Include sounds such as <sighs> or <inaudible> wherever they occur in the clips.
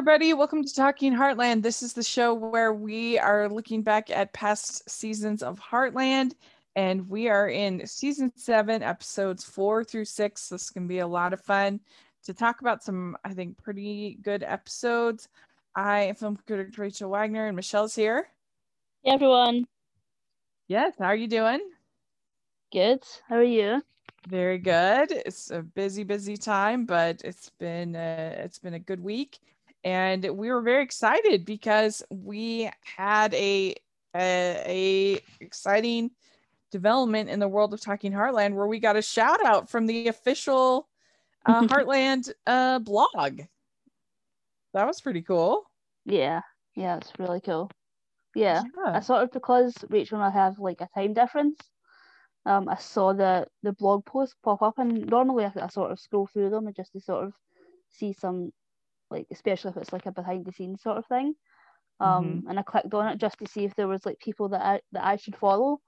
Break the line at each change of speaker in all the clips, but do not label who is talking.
everybody. Welcome to Talking Heartland. This is the show where we are looking back at past seasons of Heartland, and we are in season seven, episodes four through six. This can be a lot of fun to talk about some, I think, pretty good episodes. I am film critic Rachel Wagner, and Michelle's here.
Hey everyone.
Yes, how are you doing?
Good. How are you?
Very good. It's a busy, busy time, but it's been a, it's been a good week, and we were very excited because we had a a, a exciting development in the world of Talking Heartland where we got a shout out from the official uh, <laughs> Heartland uh, blog. That was pretty cool.
Yeah. Yeah, it's really cool. Yeah.
Yeah.
I sort of because Rachel and I have like a time difference. Um, I saw the the blog post pop up, and normally I, I sort of scroll through them and just to sort of see some, like especially if it's like a behind the scenes sort of thing. Um, and I clicked on it just to see if there was like people that I that I should follow,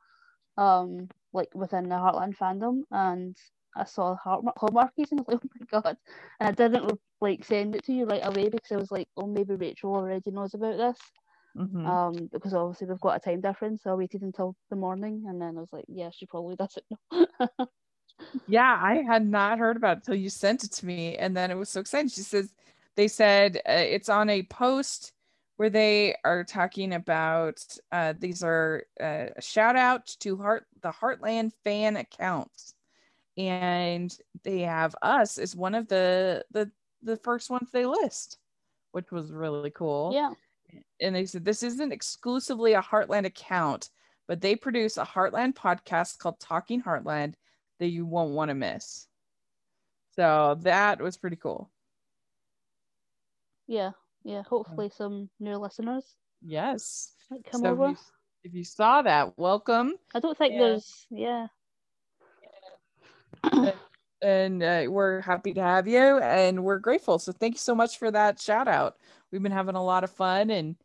um, like within the Heartland fandom, and I saw heart Hallmarkies and I was like, <laughs> oh my god, and I didn't like send it to you right away because I was like, oh maybe Rachel already knows about this
Mhm.
um because obviously we've got a time difference so I waited until the morning and then I was like yeah she probably <laughs> doesn't know
Yeah, I had not heard about it till you sent it to me, and then it was so exciting. She says they said uh, it's on a post where they are talking about uh, these are uh, a shout out to Heart the Heartland fan accounts, and they have us as one of the the the first ones they list, which was really cool.
yeah
and they said this isn't exclusively a Heartland account, but they produce a Heartland podcast called Talking Heartland that you won't want to miss. So that was pretty cool.
Yeah yeah hopefully some new listeners
Yes.
might come
So
over
if you, if you saw that, welcome.
I don't think
Yeah.
there's yeah
And uh, we're happy to have you and we're grateful. So thank you so much for that shout out. We've been having a lot of fun and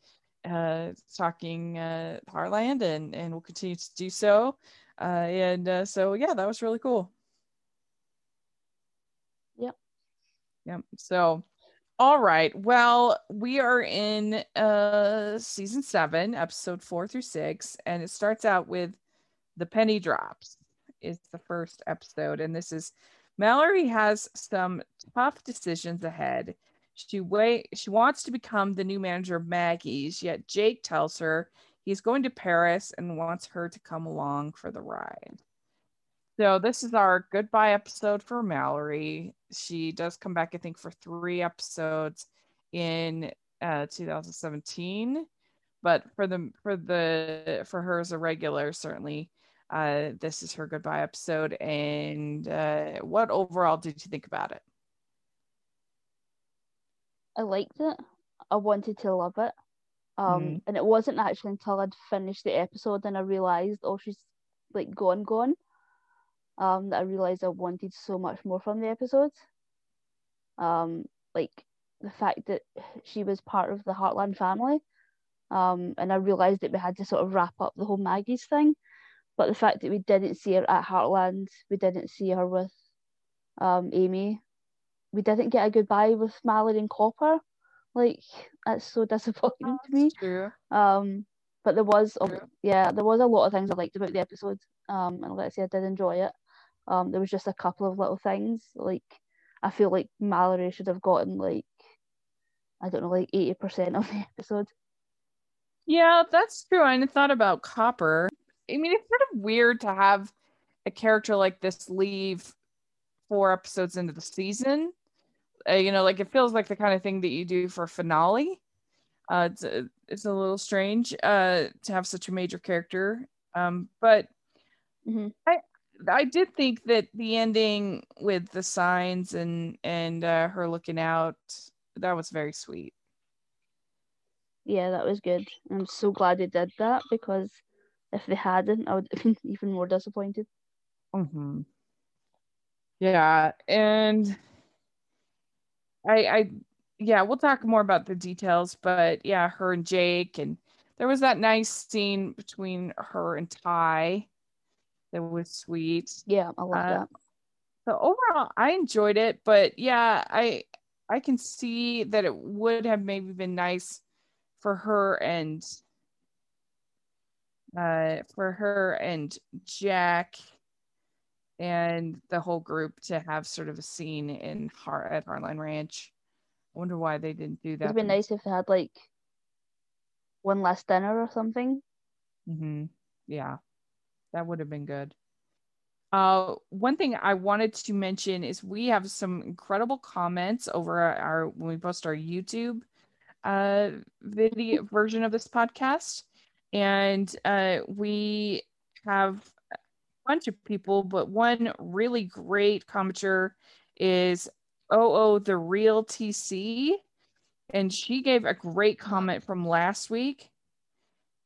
uh, talking uh, Heartland and, and we'll continue to do so. Uh, and uh, so, yeah, that was really cool.
Yep.
Yep. So, all right. Well, we are in uh, season seven, episode four through six, and it starts out with the penny drops is the first episode and this is mallory has some tough decisions ahead she wait she wants to become the new manager of maggie's yet jake tells her he's going to paris and wants her to come along for the ride so this is our goodbye episode for mallory she does come back i think for three episodes in uh 2017 but for the for the for her as a regular certainly uh, this is her goodbye episode. And uh, what overall did you think about it?
I liked it I wanted to love it um
Mhm.
and it wasn't actually until I'd finished the episode and I realized oh she's like gone gone um that I realized I wanted so much more from the episode um like the fact that she was part of the Heartland family um and I realized that we had to sort of wrap up the whole Maggie's thing. But the fact that we didn't see her at Heartland we didn't see her with um Amy we didn't get a goodbye with Mallory and Copper. Like that's so disappointing to me.
True.
um but there was yeah there was a lot of things I liked about the episode um and let's say I did enjoy it um there was just a couple of little things like I feel like Mallory should have gotten like I don't know like 80% of the <laughs> episode
Yeah, that's true. I thought about Copper. I mean, it's sort of weird to have a character like this leave four episodes into the season. Uh, you know, like it feels like the kind of thing that you do for finale. Uh, it's a, it's a little strange uh, to have such a major character. Um, but
Mhm.
I I did think that the ending with the signs and and uh, her looking out that was very sweet.
yeah that was good. I'm so glad they did that because if they hadn't I would <laughs> have been even more disappointed.
Hmm Yeah, and I, I, yeah, we'll talk more about the details, but yeah, her and Jake, and there was that nice scene between her and Ty that was sweet.
yeah I love
Uh,
that
So overall, I enjoyed it, but yeah, I, I can see that it would have maybe been nice for her and uh for her and Jack and the whole group to have sort of a scene in Heart at Heartland Ranch. I wonder why they didn't do that.
It'd be nice if they had like one last dinner or something.
Mm-hmm. Yeah, that would have been good. Uh, one thing I wanted to mention is we have some incredible comments over our when we post our YouTube uh, video version of this podcast, and uh, we have a bunch of people, but one really great commenter is oh oh the real TC, and she gave a great comment from last week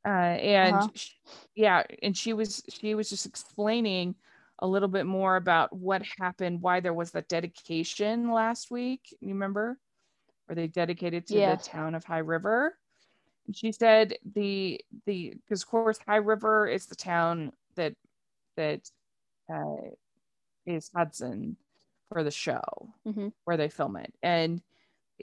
uh, and
Uh-huh.
sh- yeah and she was she was just explaining a little bit more about what happened why there was that dedication last week you remember where they dedicated to
Yes.
the town of high river and she said the the because of course high river is the town that that uh, is hudson for the show
hmm
where they film it. And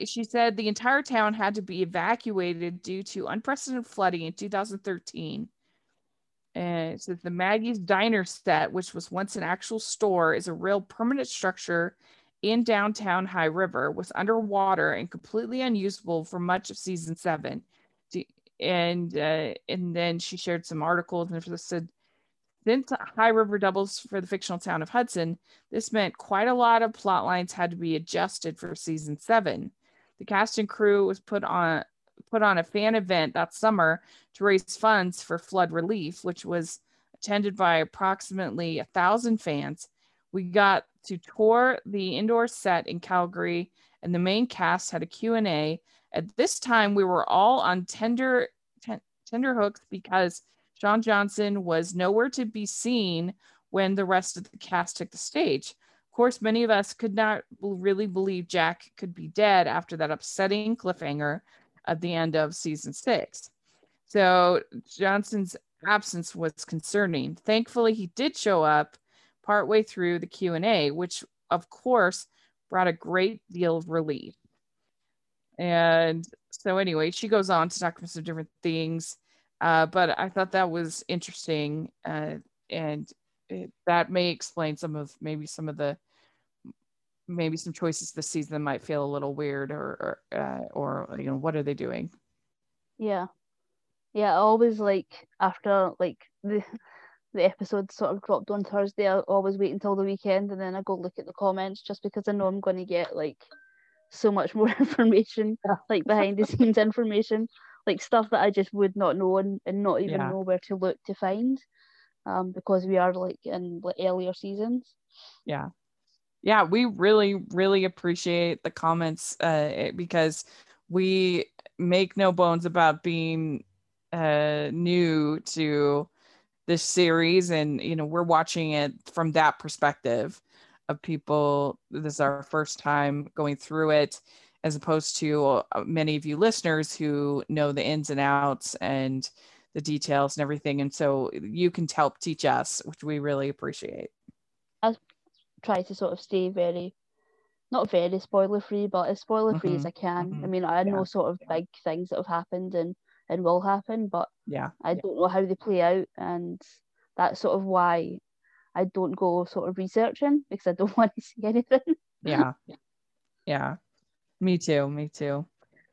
she said the entire town had to be evacuated due to unprecedented flooding in 2013. And it says the Maggie's Diner set, which was once an actual store, is a real permanent structure in downtown High River, was underwater and completely unusable for much of season seven. And uh, and then she shared some articles and said since High River doubles for the fictional town of Hudson, this meant quite a lot of plot lines had to be adjusted for season seven. The cast and crew was put on put on a fan event that summer to raise funds for flood relief, which was attended by approximately a thousand fans. We got to tour the indoor set in Calgary, and the main cast had a Q&A. At this time, we were all on tender ten, tender hooks because Shaun Johnston was nowhere to be seen when the rest of the cast took the stage. Course, many of us could not really believe Jack could be dead after that upsetting cliffhanger at the end of season six. So Johnston's absence was concerning. Thankfully, he did show up partway through the Q&A, which of course brought a great deal of relief. And so anyway, she goes on to talk about some different things. Uh, but I thought that was interesting, uh, and it, that may explain some of maybe some of the maybe some choices this season might feel a little weird, or or, uh, or you know what are they doing?
Yeah. Yeah, I always like after like the the episode sort of dropped on Thursday, I always wait until the weekend and then I go look at the comments just because I know I'm gonna get like so much <laughs> more information, like behind the scenes information, like stuff that I just would not know and, and not even
Yeah.
know where to look to find. Um, because we are like in like earlier seasons.
Yeah, yeah, we really really appreciate the comments uh, because we make no bones about being uh, new to this series, and you know we're watching it from that perspective of people. This is our first time going through it, as opposed to uh, many of you listeners who know the ins and outs and the details and everything, and so you can help teach us, which we really appreciate.
Try to sort of stay very not very spoiler free, but as spoiler free as
Mhm,
I can. I
mhm.
mean, I know sort of
yeah.
big things that have happened and and will happen, but
Yeah,
I don't know how they play out, and that's sort of why I don't go sort of researching because I don't <laughs> want to see anything.
yeah <laughs> yeah me too me too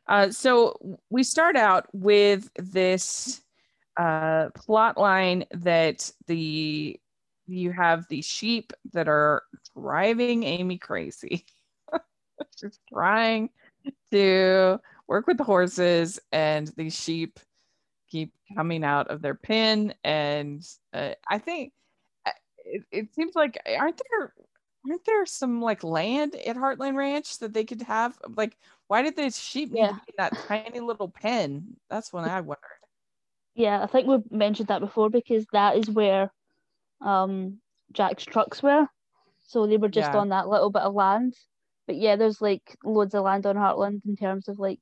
uh so we start out with this uh plot line that the you have the sheep that are driving amy crazy <laughs> she's trying to work with the horses and these sheep keep coming out of their pen and uh, i think uh, it, it seems like aren't there aren't there some like land at Heartland Ranch that they could have? Like, why did the sheep need to
Yeah.
be in that tiny little pen? That's when I wondered.
Yeah, I think we mentioned that before because that is where um Jack's trucks were. So they were just
Yeah.
on that little bit of land. But yeah, there's like loads of land on Heartland in terms of like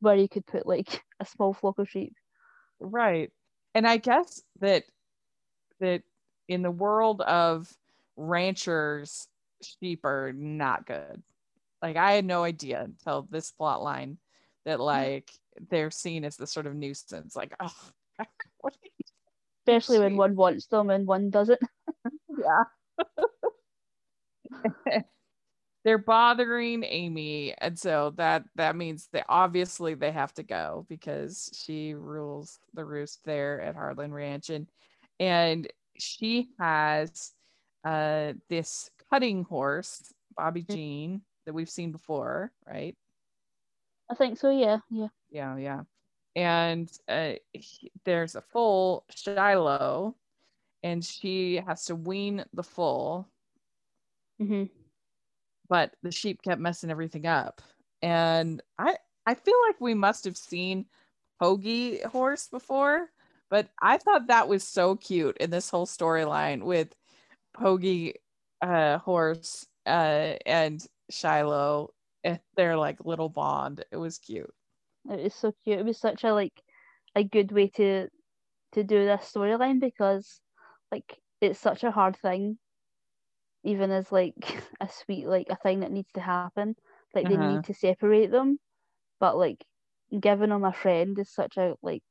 where you could put like <laughs> a small flock of sheep.
Right. And I guess that that in the world of ranchers, sheep are not good. Like I had no idea until this plot line that like they're seen as the sort of nuisance. Like, oh, <laughs> what are you
Especially when one wants them and one doesn't. <laughs>
yeah. <laughs> They're bothering Amy, and so that that means that obviously they have to go because she rules the roost there at Heartland Ranch, and and she has uh this cutting horse, Bobby Jean, that we've seen before, right?
I think so, yeah. Yeah.
Yeah, yeah. And uh, he- there's a foal Shiloh, and she has to wean the foal,
hmm
but the sheep kept messing everything up. And I I feel like we must have seen Hoagie horse before, but I thought that was so cute in this whole storyline with Hoagie uh, horse uh, and Shiloh. and Their like little bond. It was cute.
It was so cute. It was such a like a good way to to do this storyline because like it's such a hard thing even as like <laughs> a sweet like a thing that needs to happen. Like they
Uh-huh.
need to separate them. But like giving them a friend is such a like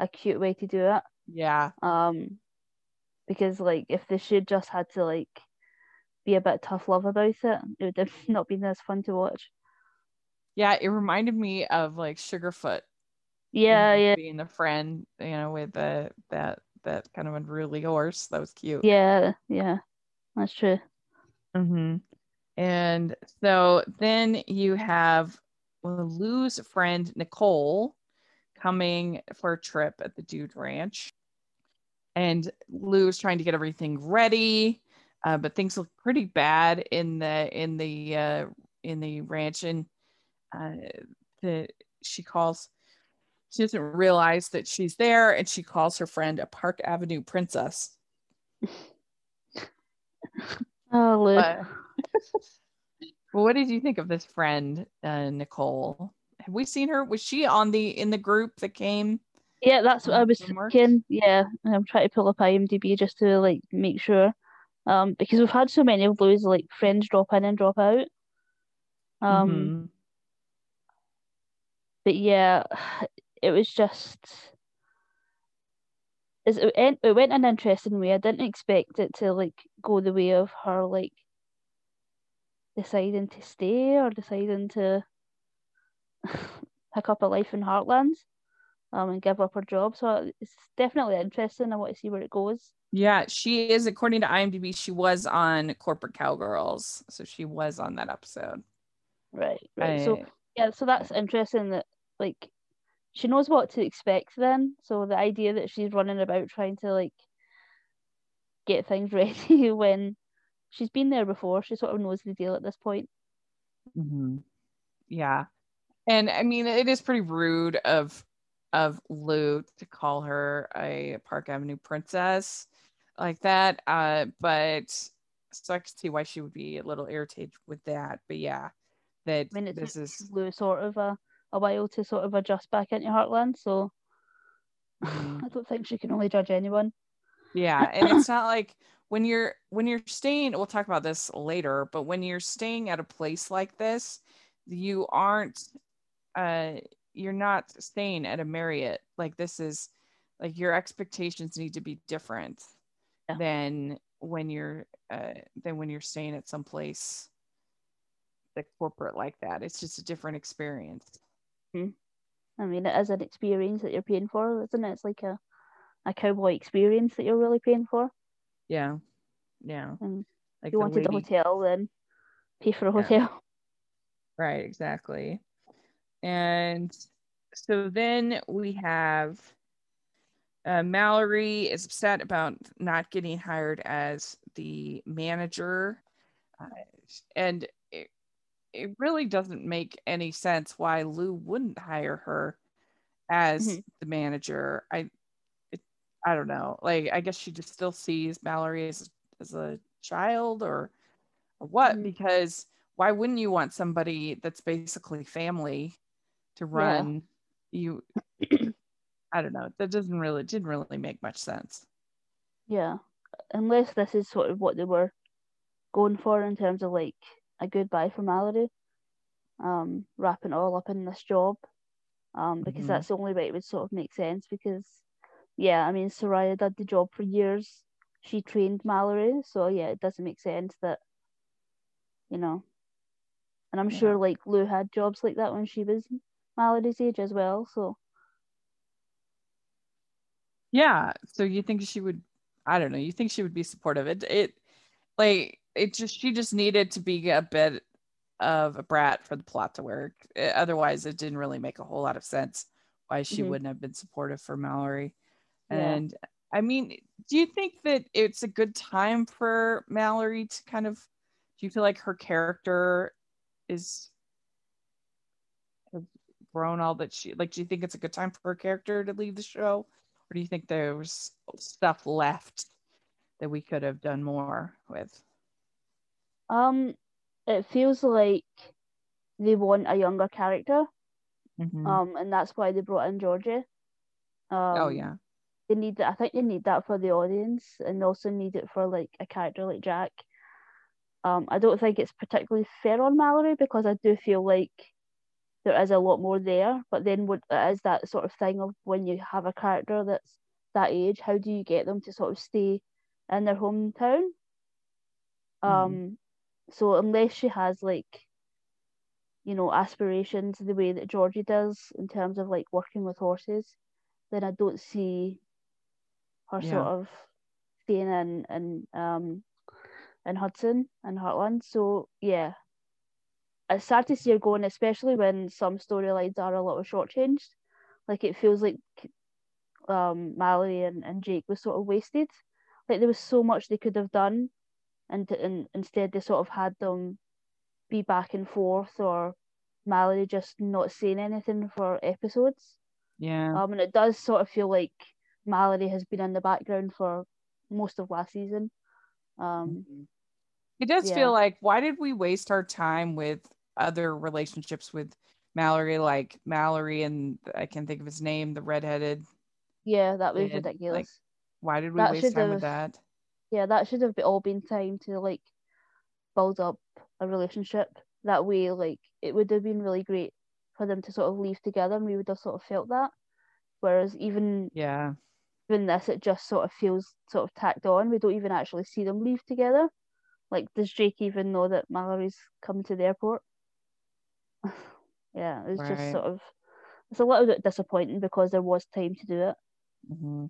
a cute way to do it.
Yeah.
Um because like if they should just had to like be a bit tough love about it, it would have <laughs> not been as fun to watch.
Yeah, it reminded me of like Sugarfoot.
Yeah, yeah,
Being the friend, you know, with the that that kind of unruly horse. That was cute.
yeah, yeah. That's true.
hmm And so then you have Lou's friend Nicole coming for a trip at the Dude Ranch. And Lou's trying to get everything ready, uh, but things look pretty bad in the in the uh, in the ranch. And uh, the she calls. She doesn't realize that she's there, and she calls her friend a Park Avenue princess. <laughs>
Oh, Lou.
But well, what did you think of this friend, uh, Nicole? Have we seen her? Was she on the in the group that came?
Yeah, that's what I was thinking. Yeah, I'm trying to pull up IMDb just to like make sure. Um, because we've had so many of those like friends drop in and drop out. Um,
Mhm.
But yeah, <sighs> it was just it's, it went it went an interesting way. I didn't expect it to like go the way of her like deciding to stay or deciding to <laughs> pick up a life in Heartlands, um, and give up her job. So it's definitely interesting. I want to see where it goes.
Yeah, she is. According to IMDb, she was on Corporate Cowgirls, so she was on that episode.
Right, right. So yeah, so that's interesting that like she knows what to expect then. So the idea that she's running about trying to like get things <laughs> ready when she's been there before, she sort of knows the deal at this point.
Mhm. Yeah. And I mean, it is pretty rude of of Lou to call her a Park Avenue princess like that. Uh, but so I can see why she would be a little irritated with that. But yeah, that
I mean,
this is
Lou sort of a, a while to sort of adjust back into Heartland, so
Mhm. <laughs>
I don't think she can only judge anyone.
yeah, and <laughs> it's not like when you're when you're staying. We'll talk about this later, but when you're staying at a place like this, you aren't uh you're not staying at a Marriott. Like this is like your expectations need to be different
Yeah.
than when you're uh than when you're staying at some place the corporate like that. It's just a different experience.
I mean, it is an experience that you're paying for, isn't it? It's like a, a cowboy experience that you're really paying for.
Yeah. Yeah.
And
Like
if you
the
wanted a hotel, then pay for a
Yeah.
hotel.
Right, exactly. And so then we have uh, Mallory is upset about not getting hired as the manager. Uh, and it, it really doesn't make any sense why Lou wouldn't hire her as
Mhm.
the manager. I it, I don't know. Like I guess she just still sees Mallory as as a child or or what
Mhm.
because why wouldn't you want somebody that's basically family to run you <clears throat> I don't know. That doesn't really didn't really make much sense.
Yeah. Unless this is sort of what they were going for in terms of like a goodbye for Mallory. um, wrapping it all up in this job, um, because
Mhm.
that's the only way it would sort of make sense. Because, yeah, I mean, Soraya did the job for years. She trained Mallory, so yeah, it doesn't make sense that, you know. And I'm
Yeah.
sure like Lou had jobs like that when she was Mallory's age as well. So
Yeah. So you think she would I don't know, you think she would be supportive. It it like it just she just needed to be a bit of a brat for the plot to work. Eh, Otherwise it didn't really make a whole lot of sense why she
Mhm.
wouldn't have been supportive for Mallory.
Yeah.
And I mean, do you think that it's a good time for Mallory to kind of do you feel like her character is has grown all that she like do you think it's a good time for her character to leave the show or do you think there was stuff left that we could have done more with
um, it feels like they want a younger character.
Mhm.
Um, and that's why they brought in Georgie. Um,
oh yeah
they need that. I think they need that for the audience, and they also need it for like a character like Jack. Um, I don't think it's particularly fair on Mallory because I do feel like there is a lot more there. But then, what is that sort of thing of when you have a character that's that age, how do you get them to sort of stay in their hometown? Um,
Mhm.
So unless she has like, you know, aspirations the way that Georgie does in terms of like working with horses, then I don't see her
Yeah.
sort of staying in in um in Hudson and Heartland. So yeah. It's sad to see her going, especially when some storylines are a little shortchanged. Like it feels like um Mallory and, and Jake was sort of wasted. Like there was so much they could have done and, and instead they sort of had them be back and forth or Mallory just not saying anything for episodes.
yeah
Um, and it does sort of feel like Mallory has been in the background for most of last season. Um,
Mhm. it does
yeah.
feel like why did we waste our time with other relationships with mallory like mallory and i can't think of his name the redheaded
yeah, that was
like,
ridiculous.
why did we
That
waste time with that
yeah, that should have all been time to like build up a relationship. That way, like it would have been really great for them to sort of leave together, and we would have sort of felt that. Whereas even
yeah
even this, it just sort of feels sort of tacked on. We don't even actually see them leave together. Like, does Jake even know that Mallory's coming to the airport? <laughs> yeah, it's
Right.
just sort of it's a little bit disappointing because there was time to do it.
hmm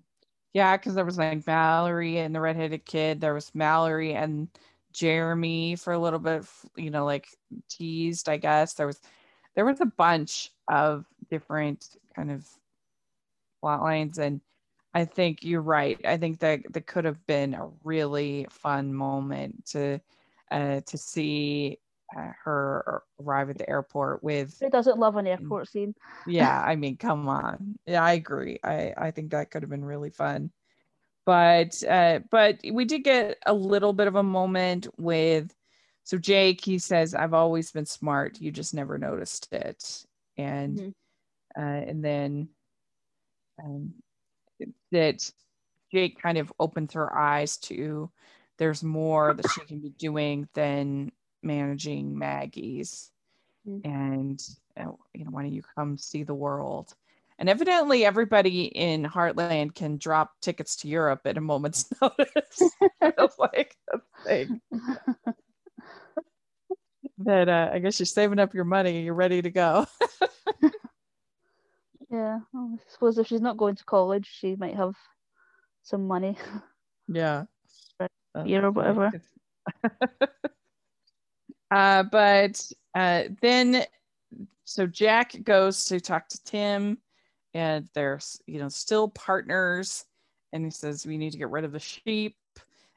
Yeah, because there was like Mallory and the redheaded kid. There was Mallory and Jeremy for a little bit, you know, like teased. I guess there was there was a bunch of different kind of plot lines, and I think you're right. I think that that could have been a really fun moment to uh, to see uh, her arrive at the airport with
Who doesn't love an
Mm.
airport scene?
yeah <laughs> i mean come on yeah i agree i i think that could have been really fun but uh but we did get a little bit of a moment with so jake he says i've always been smart you just never noticed it and
Mhm.
uh and then um that jake kind of opens her eyes to there's more that she can be doing than managing maggie's
Mm.
and uh, you know why don't you come see the world and evidently everybody in heartland can drop tickets to europe at a moment's <laughs> notice <laughs> like a thing <laughs> that uh, i guess you're saving up your money you're ready to go
Yeah, well, I suppose if she's not going to college, she might have some money.
yeah
Year or whatever.
Uh but uh then so jack goes to talk to tim and they're you know still partners. And he says we need to get rid of the sheep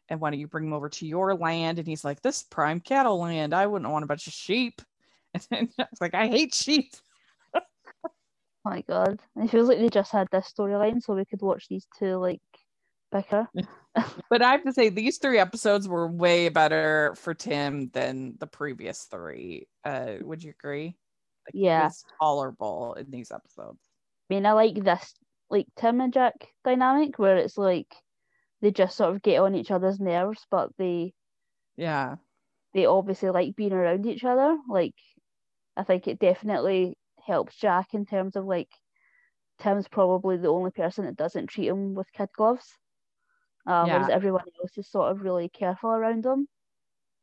and why don't you bring them over to your land? And he's like this prime cattle land. I wouldn't want a bunch of sheep. <laughs> And then it's like i hate sheep. <laughs>
Oh my god. It feels like they just had this storyline so we could watch these two like bicker. <laughs>
but i have to say these three episodes were way better for tim than the previous three uh would you agree like,
Yeah.
tolerable in these episodes
I mean I like this like Tim and Jack dynamic where it's like they just sort of get on each other's nerves but they
yeah
they obviously like being around each other. Like I think it definitely helps Jack in terms of like Tim's probably the only person that doesn't treat him with kid gloves. Um,
Yeah.
whereas everyone else is sort of really careful around them.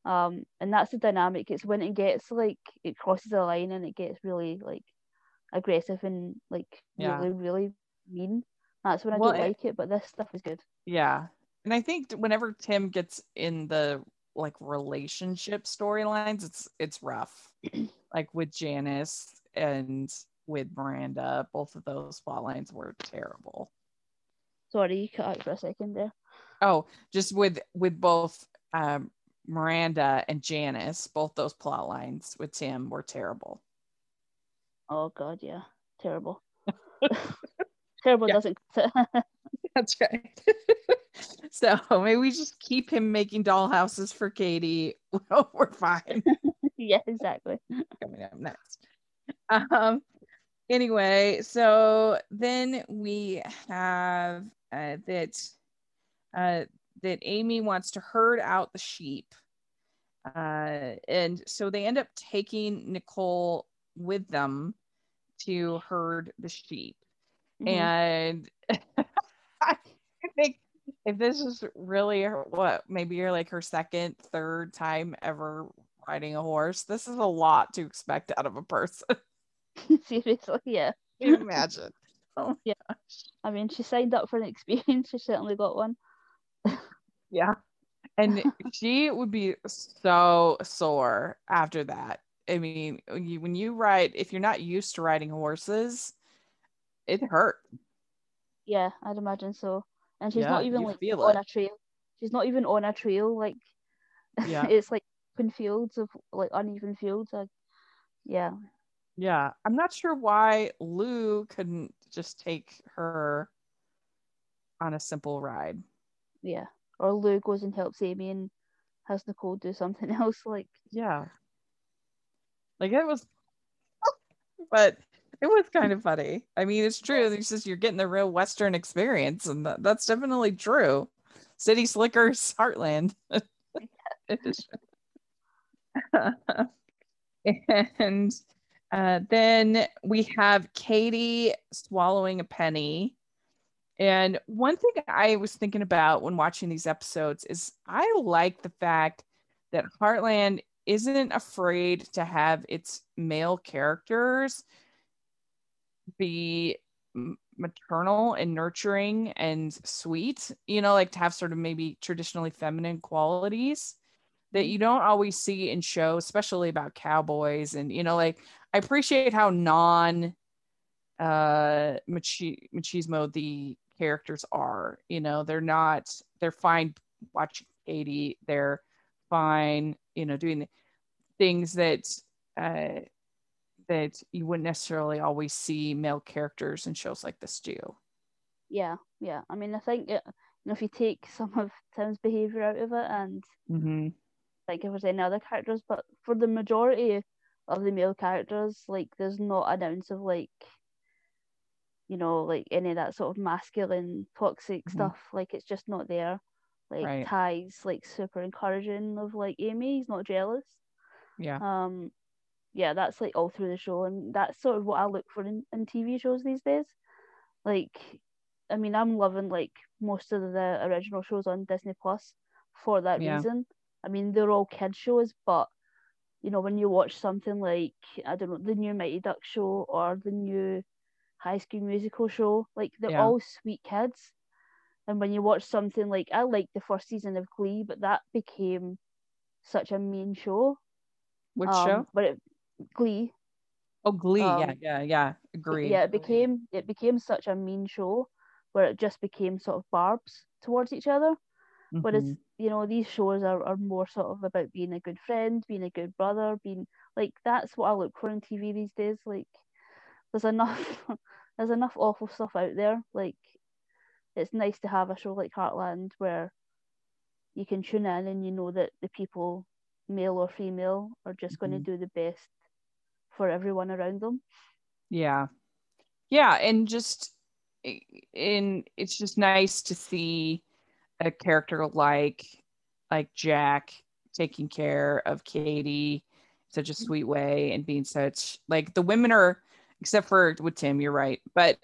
Um, and that's the dynamic. It's when it gets like it crosses a line and it gets really like aggressive and like
Yeah.
really, really mean. That's when I
Well,
don't
it-
like it, but this stuff is good.
Yeah. And I think whenever Tim gets in the like relationship storylines, it's it's rough. <clears throat> like with Janice and with Miranda, both of those plot lines were terrible.
Sorry, you cut out for a second there.
Oh, just with with both um Miranda and Janice, both those plot lines with Tim were terrible.
Oh god, yeah. Terrible. <laughs> <laughs> Terrible doesn't <laughs>
That's right. so maybe we just keep him making dollhouses for Katie. Well, we're fine.
Yeah, exactly.
coming up next. Um anyway, so then we have uh, that uh that Amy wants to herd out the sheep. Uh and so they end up taking Nicole with them to herd the sheep.
Mhm.
And <laughs> I think if this is really her, what maybe you're like her second, third time ever riding a horse, this is a lot to expect out of a person. <laughs>
Seriously, yeah.
Can you imagine? <laughs> Oh
Yeah. I mean, she signed up for an experience. She certainly got one. <laughs>
yeah. And she would be so sore after that. I mean, when you, when you ride, if you're not used to riding horses, it hurt.
Yeah, I'd imagine so. And she's
Yeah,
not even like on
it.
a trail. She's not even on a trail. Like <laughs>
Yeah.
it's like open fields of like uneven fields. Like, yeah,
Yeah, I'm not sure why Lou couldn't just take her on a simple ride.
Yeah. Or Lou goes and helps Amy and has Nicole do something <laughs> else. Like,
Yeah. Like it was but it was kind of funny. I mean, it's true. It's just you're getting the real Western experience, and that, that's definitely true. City Slickers, <laughs> Heartland. <laughs> and uh, then we have Katie swallowing a penny. And one thing I was thinking about when watching these episodes is I like the fact that Heartland isn't afraid to have its male characters be maternal and nurturing and sweet, you know, like to have sort of maybe traditionally feminine qualities that you don't always see in shows, especially about cowboys. And, you know, like I appreciate how non uh machi- machismo the characters are, you know, they're not, they're fine watching Katie, they're fine, you know, doing things that, uh, that you wouldn't necessarily always see male characters in shows like this do.
yeah, yeah. I mean, I think it, you know, if you take some of Tim's behavior out of it and
Mm-hmm.
like if there's any other characters, but for the majority of the male characters, like there's not an ounce of like, you know, like any of that sort of masculine toxic
Mhm.
stuff. Like it's just not there. Like
Right.
Ty's like super encouraging of like Amy. He's not jealous.
Yeah.
Um, yeah, that's like all through the show, and that's sort of what I look for in, in TV shows these days. Like, I mean, I'm loving like most of the original shows on Disney Plus for that
Yeah.
reason. I mean, they're all kid shows, but you know, when you watch something like I don't know, the new Mighty Duck show or the new High School Musical show, like they're
Yeah.
all sweet kids. And when you watch something like I liked the first season of Glee, but that became such a mean show.
Which
Um,
show?
But it, Glee,
Oh, Glee. yeah,
um,
yeah, yeah. Agree.
yeah, it became it became such a mean show where it just became sort of barbs towards each other. Whereas
Mhm.
you know these shows are, are more sort of about being a good friend, being a good brother, being like that's what I look for in TV these days. Like there's enough <laughs> there's enough awful stuff out there. Like it's nice to have a show like Heartland where you can tune in and you know that the people, male or female, are just going
Mhm.
to do the best for everyone around them.
Yeah. Yeah, and just in it's just nice to see a character like like Jack taking care of Katie such a sweet way and being such like the women are except for with Tim, you're right, but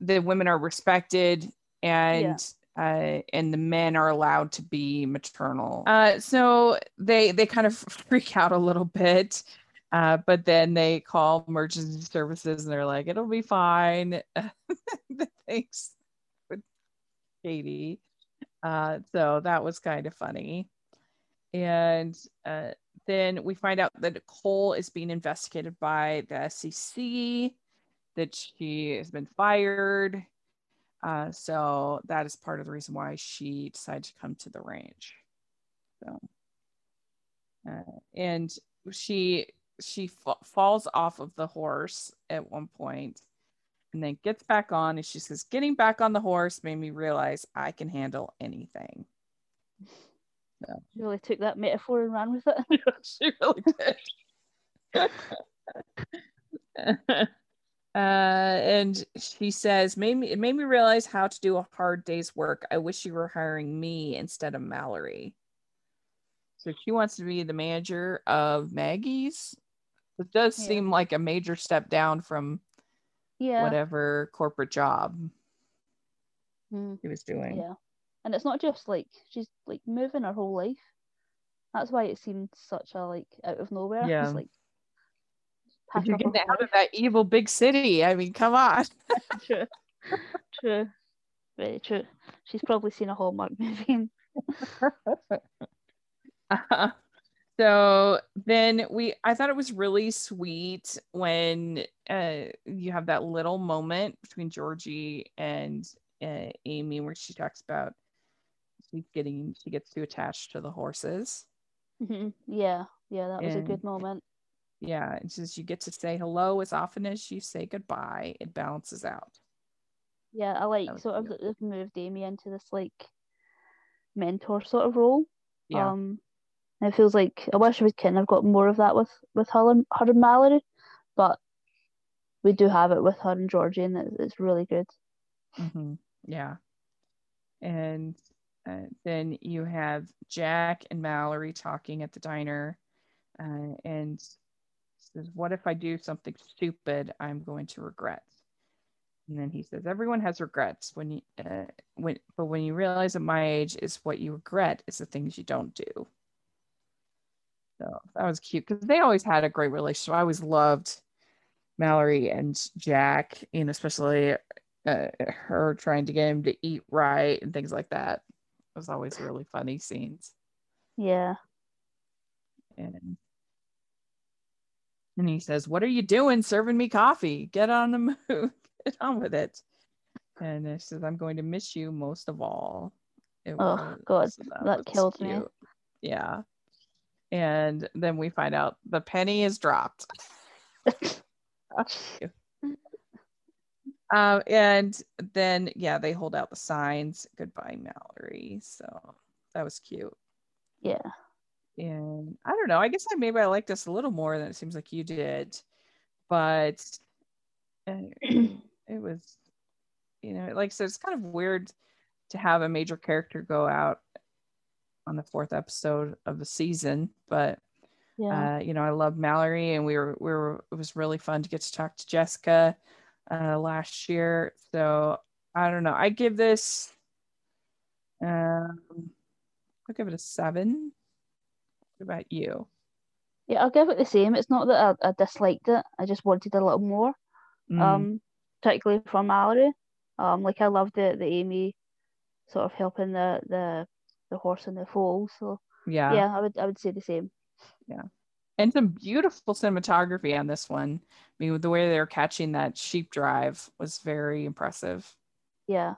the women are respected and uh, and the men are allowed to be maternal. Uh, so they they kind of <laughs> freak out a little bit, uh, but then they call emergency services and they're like, "It'll be fine." <laughs> Thanks, with Katie. Uh, so that was kind of funny, and uh, then we find out that Cole is being investigated by the SEC, that she has been fired uh, so that is part of the reason why she decided to come to the range. So, uh, and she she falls off of the horse at one point and then gets back on and she says getting back on the horse made me realize i can handle anything
so. she really took that metaphor and ran with it <laughs>
she really did Uh, and she says, made me, it made me realize how to do a hard day's work. I wish you were hiring me instead of Mallory. So she wants to be the manager of Maggie's. It does yeah. seem like a major step down from yeah. whatever corporate job mm. he was doing.
Yeah. And it's not just like she's like moving her whole life. That's why it seemed such a like out of nowhere. Yeah. It's like
getting out of that evil big city. I mean, come on. <laughs>
true. True. Very true. She's probably seen a Hallmark <laughs> movie.
uh, <laughs> so then we I thought it was really sweet when uh, you have that little moment between Georgie and uh, Amy where she talks about she's getting she gets too attached to the horses.
Mm-hmm. Yeah, yeah, that was and, a good moment.
Yeah, and says you get to say hello as often as you say goodbye. It balances out.
Yeah, I like sort of they've moved Amy into this like mentor sort of role. Yeah. Um, it feels like I wish we kind of got more of that with with her and her and Mallory, but we do have it with her and Georgie, and it's, it's really good.
Mm-hmm. Yeah, and uh, then you have Jack and Mallory talking at the diner, uh, and says, What if I do something stupid I'm going to regret? And then he says, Everyone has regrets when you, uh, when, but when you realize at my age is what you regret is the things you don't do. So that was cute because they always had a great relationship. I always loved Mallory and Jack, and especially uh, her trying to get him to eat right and things like that. Was always really funny scenes.
Yeah.
And and he says, What are you doing serving me coffee? Get on the <laughs> move. Get on with it. And he says, I'm going to miss you most of all.
It oh, was, God. So that, that killed cute. me.
Yeah. And then we find out the penny is dropped. <laughs> <laughs> um, and then, yeah, they hold out the signs. Goodbye, Mallory. So that was cute.
Yeah
and I don't know. I guess I maybe I like this a little more than it seems like you did, but <clears throat> it was, you know, like so it's kind of weird to have a major character go out on the fourth episode of the season, but yeah, uh, you know, I love Mallory, and we were we were it was really fun to get to talk to Jessica uh, last year. So I don't know. I give this. Um, I'll give it a seven what about you?
Yeah, I'll give it the same. It's not that I, I disliked it. I just wanted a little more. Mm. Um, particularly from Mallory. Um, like I love the the Amy sort of helping the the the horse in the foal. So yeah, yeah, I would I would say the same.
Yeah, and some beautiful cinematography on this one. I mean, with the way they're catching that sheep drive was very impressive.
Yeah,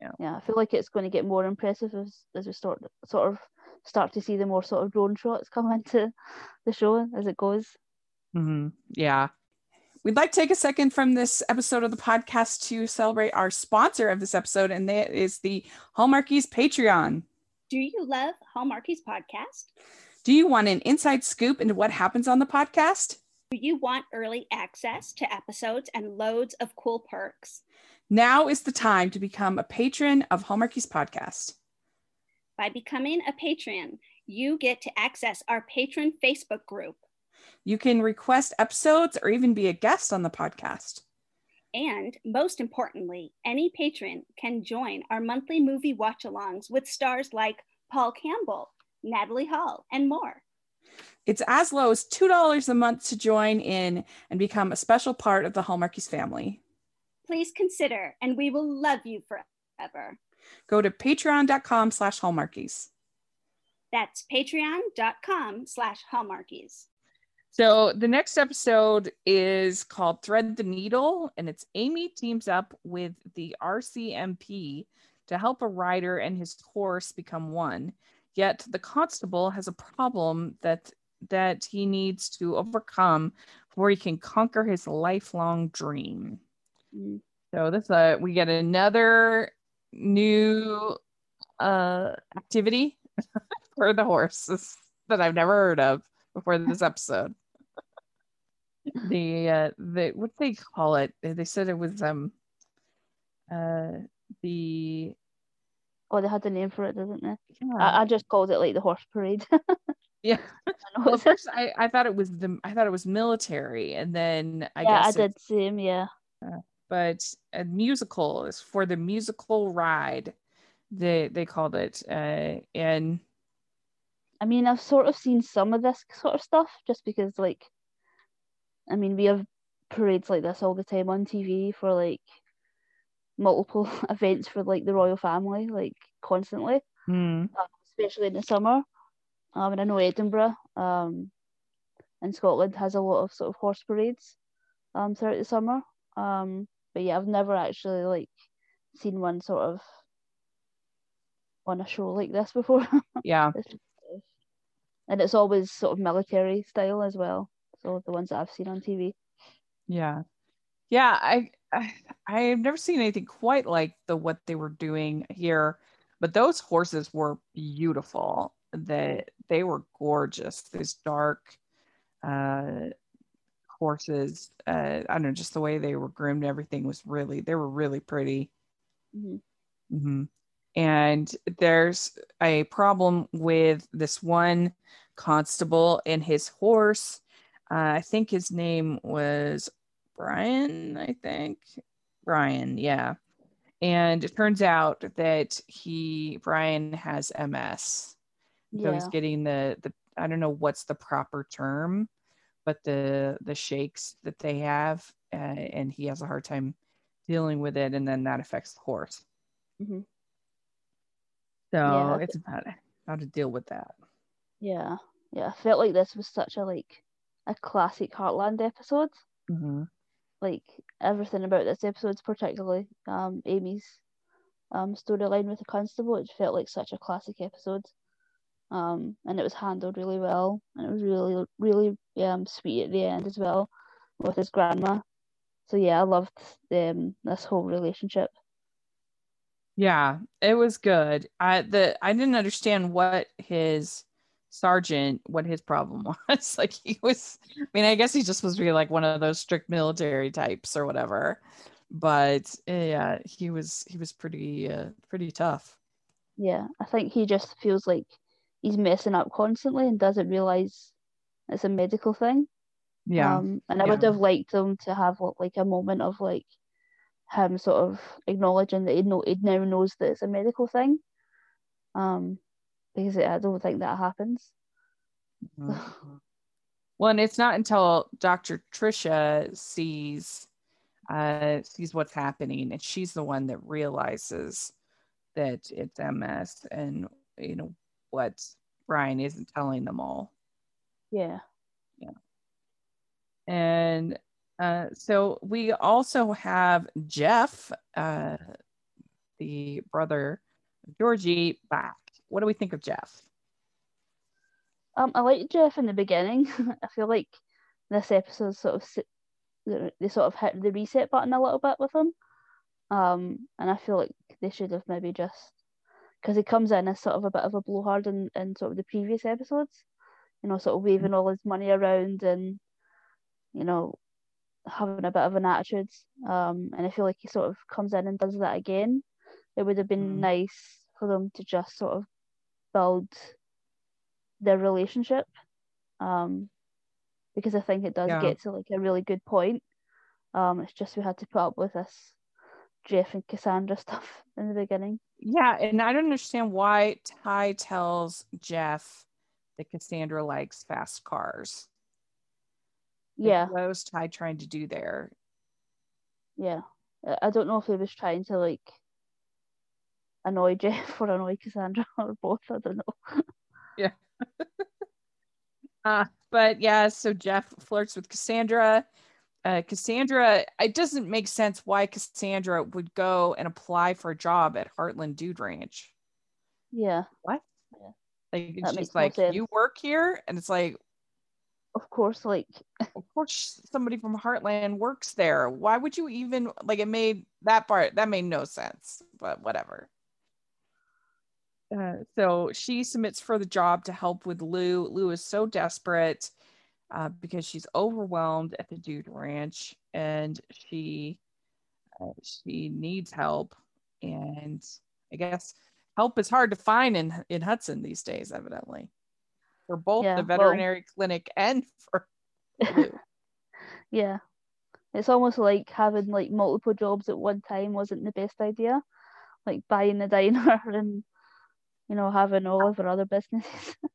yeah, yeah. I feel like it's going to get more impressive as as we start sort of start to see the more sort of drone shots come <laughs> into the show as it goes.
Mm-hmm. Yeah. We'd like to take a second from this episode of the podcast to celebrate our sponsor of this episode, and that is the Hallmarkies Patreon.
Do you love Hallmarkies podcast?
Do you want an inside scoop into what happens on the podcast?
Do you want early access to episodes and loads of cool perks?
Now is the time to become a patron of Hallmarkies podcast.
By becoming a patron, you get to access our patron Facebook group.
You can request episodes or even be a guest on the podcast.
And most importantly, any patron can join our monthly movie watch alongs with stars like Paul Campbell, Natalie Hall, and more.
It's as low as $2 a month to join in and become a special part of the Hallmarkies family.
Please consider, and we will love you forever.
Go to patreon.com slash hallmarkies.
That's patreon.com slash hallmarkies.
So the next episode is called Thread the Needle, and it's Amy teams up with the RCMP to help a rider and his horse become one. Yet the constable has a problem that that he needs to overcome before he can conquer his lifelong dream.
Mm.
So this uh we get another new uh activity <laughs> for the horses that I've never heard of before this episode. <laughs> the uh the what they call it? They said it was um uh the
Oh, they had a name for it, didn't they?
yeah,
I, I just called it like the horse parade. <laughs>
yeah. Well, first I, I thought it was the I thought it was military, and then I
yeah, I did
it's-
same. Yeah,
but a musical is for the musical ride. They they called it, uh, and
I mean, I've sort of seen some of this sort of stuff just because, like, I mean, we have parades like this all the time on TV for like multiple <laughs> events for like the royal family, like constantly, um, especially in the summer. Um, and I know Edinburgh, um, in Scotland has a lot of sort of horse parades, um, throughout the summer. Um, but yeah, I've never actually like seen one sort of on a show like this before. <laughs>
yeah,
and it's always sort of military style as well. So the ones that I've seen on TV.
yeah, yeah. I, I I've never seen anything quite like the what they were doing here, but those horses were beautiful. That they were gorgeous. These dark, uh, horses. Uh, I don't know, just the way they were groomed. Everything was really. They were really pretty.
Mhm.
hmm And there's a problem with this one constable and his horse. Uh, I think his name was Brian, I think. Brian, yeah. And it turns out that he, Brian, has MS. So
Yeah.
he's getting the, the, I don't know what's the proper term, but the, the shakes that they have, uh, and he has a hard time dealing with it. And then that affects the horse.
Mhm.
So
Yeah.
it's about how to deal with that.
Yeah. Yeah. I felt like this was such a like a classic Heartland episode.
hmm
Like everything about this episode, particularly um Amy's um storyline with the constable, it felt like such a classic episode. Um and it was handled really well and it was really really um sweet at the end as well with his grandma. So yeah, I loved um this whole relationship.
Yeah, it was good. I the I didn't understand what his sergeant what his problem <laughs> was. like he was I mean, I guess he just was be like one of those strict military types or whatever. But yeah, he was he was pretty uh, pretty tough.
Yeah, I think he just feels like he's messing up constantly and doesn't realize it's a medical thing.
Yeah.
Um, and I would have liked them to have like a moment of like him sort of acknowledging that he know he now knows that it's a medical thing. Um, because I don't think that happens.
Mhm. Well, and it's not until Dr. Trisha sees uh sees what's happening and she's the one that realizes that it's MS and you know what Brian isn't telling them all.
Yeah. Yeah.
And uh so we also have Jeff, uh the brother of Georgie back. What do we think of Jeff?
Um, I liked Jeff in the beginning. <laughs> I feel like this episode sort of they they sort of hit the reset button a little bit with him. Um, and I feel like they should have maybe just because he comes in as sort of a bit of a blowhard in, in sort of the previous episodes, you know, sort of waving all his money around and you know having a bit of an attitude. Um, and I feel like he sort of comes in and does that again. It would have been
Mm.
nice for them to just sort of build their relationship. Um, because I think it does
Yeah.
get to like a really good point. Um, it's just we had to put up with this Jeff and Cassandra <laughs> stuff in the beginning.
Yeah, and I don't understand why Ty tells Jeff that Cassandra likes fast cars. Like,
Yeah,
what was Ty trying to do there?
yeah. I- I don't know if he was trying to like annoy <laughs> Jeff or annoy Cassandra or both. I don't know. <laughs> Yeah. <laughs>
uh, but yeah, so Jeff flirts with Cassandra. Uh, Cassandra, it doesn't make sense why Cassandra would go and apply for a job at Heartland Dude Ranch.
Yeah, What? Yeah.
Like
That
she's like, you work here, and it's like,
of course. Like, <laughs>
of course, somebody from Heartland works there. Why would you even like? It made that part that made no sense, but whatever. Uh, so she submits for the job to help with Lou. Lou is so desperate uh, because she's overwhelmed at the dude ranch, and she uh, she needs help. And I guess help is hard to find in in Hudson these days, evidently, for both
Yeah,
the
well-
veterinary clinic and for <laughs>
yeah, it's almost like having like multiple jobs at one time wasn't the best idea. Like buying the diner <laughs> and you know having all of her other businesses. <laughs>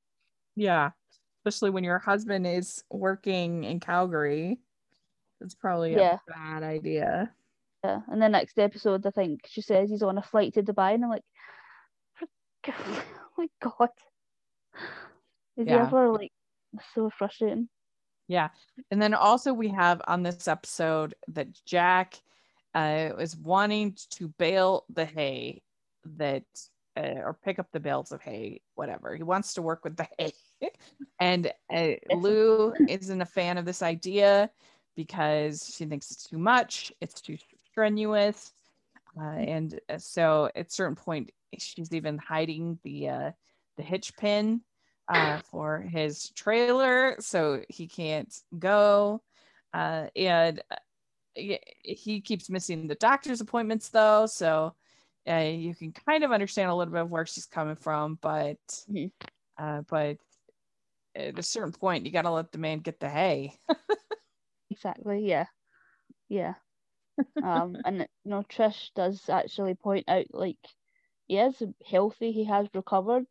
Yeah, especially when your husband is working in Calgary. It's probably
Yeah.
a bad idea.
Yeah, and the next episode, I think she says he's on a flight to Dubai, and I'm like, oh <laughs> my god, is he ever like so frustrating?
Yeah. And then also we have on this episode that Jack uh, is wanting to bale the hay that uh, or pick up the bales of hay, whatever. He wants to work with the hay. <laughs> and uh, Lou isn't a fan of this idea because she thinks it's too much, it's too strenuous. Uh, and uh, so at a certain point, she's even hiding the uh, the hitch pin uh, for his trailer so he can't go. Uh, and he- keeps missing the doctor's appointments though, so uh, you can kind of understand a little bit of where she's coming from, but
Mhm.
uh, but at a certain point, you got to let the man get the hay. <laughs>
Exactly. Yeah. Yeah. Um, <laughs> and you know, Trish does actually point out like he is healthy, he has recovered,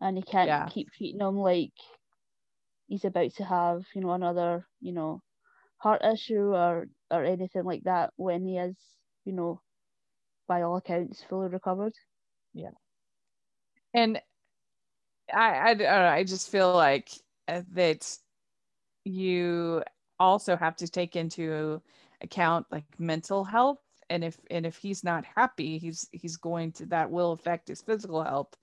and he can't
Yeah.
keep treating him like he's about to have, you know, another, you know, heart issue or or anything like that when he is, you know, by all accounts, fully recovered. Yeah.
And I, I, don't know, I just feel like uh, that you also have to take into account like mental health. And if and if he's not happy he's he's going to that will affect his physical health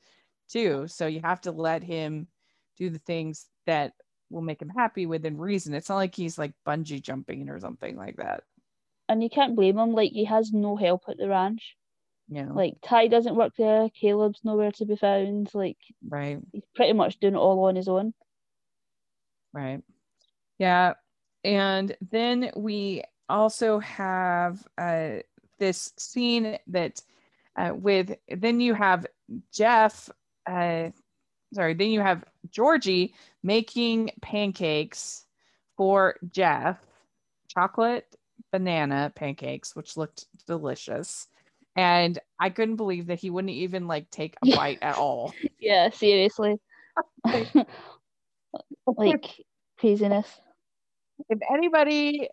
too. So you have to let him do the things that will make him happy within reason. It's not like he's like bungee jumping or something like that.
And you can't blame him, like he has no help at the ranch.
You know
Like Ty doesn't work there, Caleb's nowhere to be found, like
right
he's pretty much doing it all on his own.
Right. Yeah. And then we also have uh, this scene that uh, with, then you have Jeff, uh, sorry, then you have Georgie making pancakes for Jeff, chocolate banana pancakes, which looked delicious. And I couldn't believe that he wouldn't even like take a bite at all. <laughs>
Yeah, seriously. <laughs> like craziness.
if anybody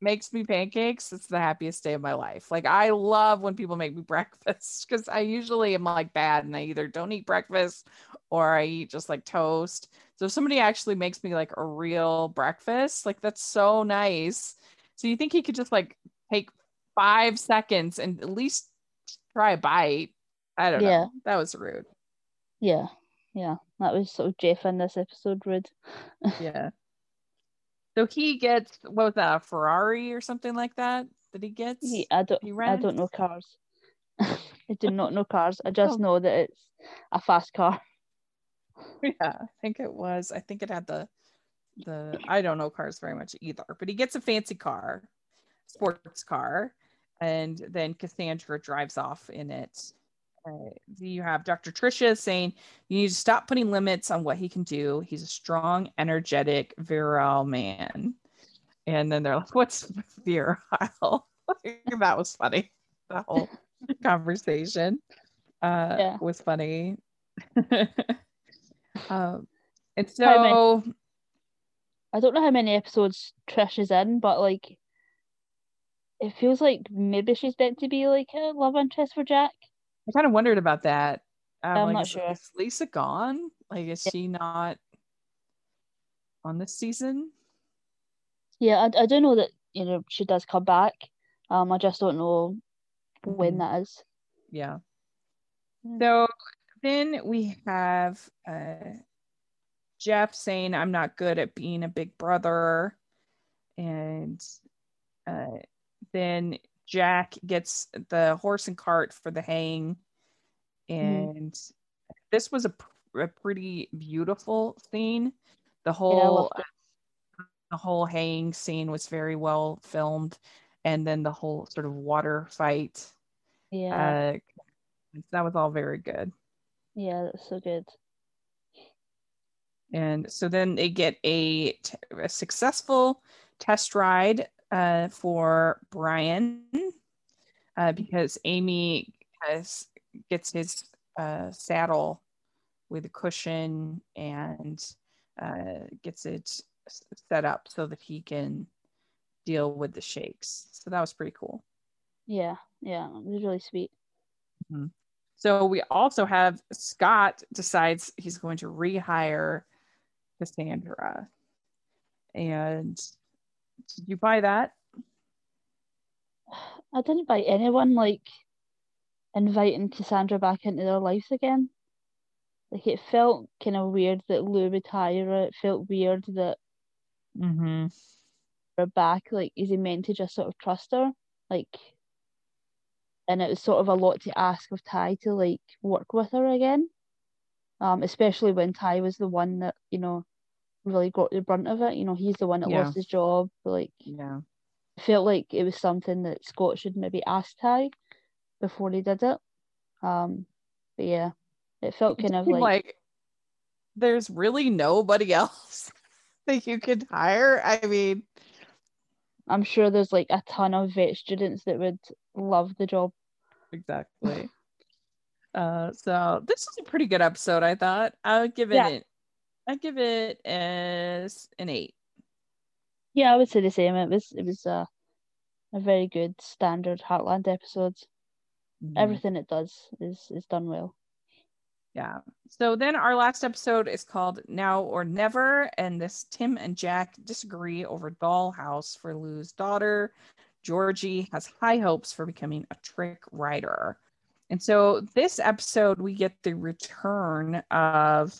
makes me pancakes, it's the happiest day of my life. Like I love when people make me <laughs> breakfast because I usually am like bad and I either don't eat breakfast or I eat just like toast. So if somebody actually makes me like a real breakfast, like that's so nice. So you think he could just like take five seconds and at least try a bite? I don't know.
Yeah.
know. That was rude.
Yeah, yeah. That was sort of Jeff in this episode, rude. <laughs>
Yeah. So he gets what was that, a Ferrari or something like that that he gets?
He, I don't
he
I don't know cars. <laughs> I do not know cars. I just
Oh.
know that it's a fast car. <laughs>
Yeah, I think it was. I think it had the the I don't know cars very much either, but he gets a fancy car, sports car, and then Cassandra drives off in it. Uh, you have Dr. Tricia saying you need to stop putting limits on what he can do. He's a strong, energetic, virile man. And then they're like, "What's virile?" <laughs> that was funny. The whole <laughs> conversation uh,
Yeah.
was funny. <laughs> um, and so,
I don't know how many episodes Trish is in, but like it feels like maybe she's meant to be like a love interest for Jack.
I kind of wondered about that. Um,
I'm
like,
not
is,
sure.
is Lisa gone? Like, is
Yeah.
she not on this season?
Yeah, I, I do know that you know she does come back. Um, I just don't know when
Mhm.
that is.
Yeah.
Mm.
So then we have uh, Jeff saying, I'm not good at being a big brother. And uh, then Jack gets the horse and cart for the hang. And this was a, pr- a pretty beautiful scene. The whole
it.
the whole hanging scene was very well filmed. And then the whole sort of water fight.
Yeah,
Uh, that was all very good.
yeah, that's so good.
And so then they get a, t- a successful test ride uh, for Brian uh, because Amy has gets his uh, saddle with a cushion and uh, gets it set up so that he can deal with the shakes. So that was pretty cool.
Yeah, yeah, it was really sweet.
So we also have Scott decides he's going to rehire Cassandra. And did you buy that?
I didn't buy anyone like inviting Cassandra back into their lives again. Like it felt kind of weird that Lou would hire her. It felt weird that
Mm-hmm.
her back. Like, is he meant to just sort of trust her? Like, and it was sort of a lot to ask of Ty to like work with her again. Um, especially when Ty was the one that you know really got the brunt of it. You know, he's the one that
Yeah.
lost his job. Like,
Yeah.
felt like it was something that Scott should maybe ask Ty before he did it. Um, but yeah, it felt kind of
Like,
like
there's really nobody <laughs> else that you could hire. I mean,
I'm sure there's like a ton of vet students that would love the job.
exactly. <laughs> uh, so this was a pretty good episode, I thought. I would give it
Yeah.
an, I'd give it as an eight.
Yeah, I would say the same. It was it was a a very good standard Heartland episode.
Mhm.
Everything it does is is done well.
Yeah. So then our last episode is called Now or Never. And this Tim and Jack disagree over dollhouse for Lou's daughter. Georgie has high hopes for becoming a trick rider. And so this episode, we get the return of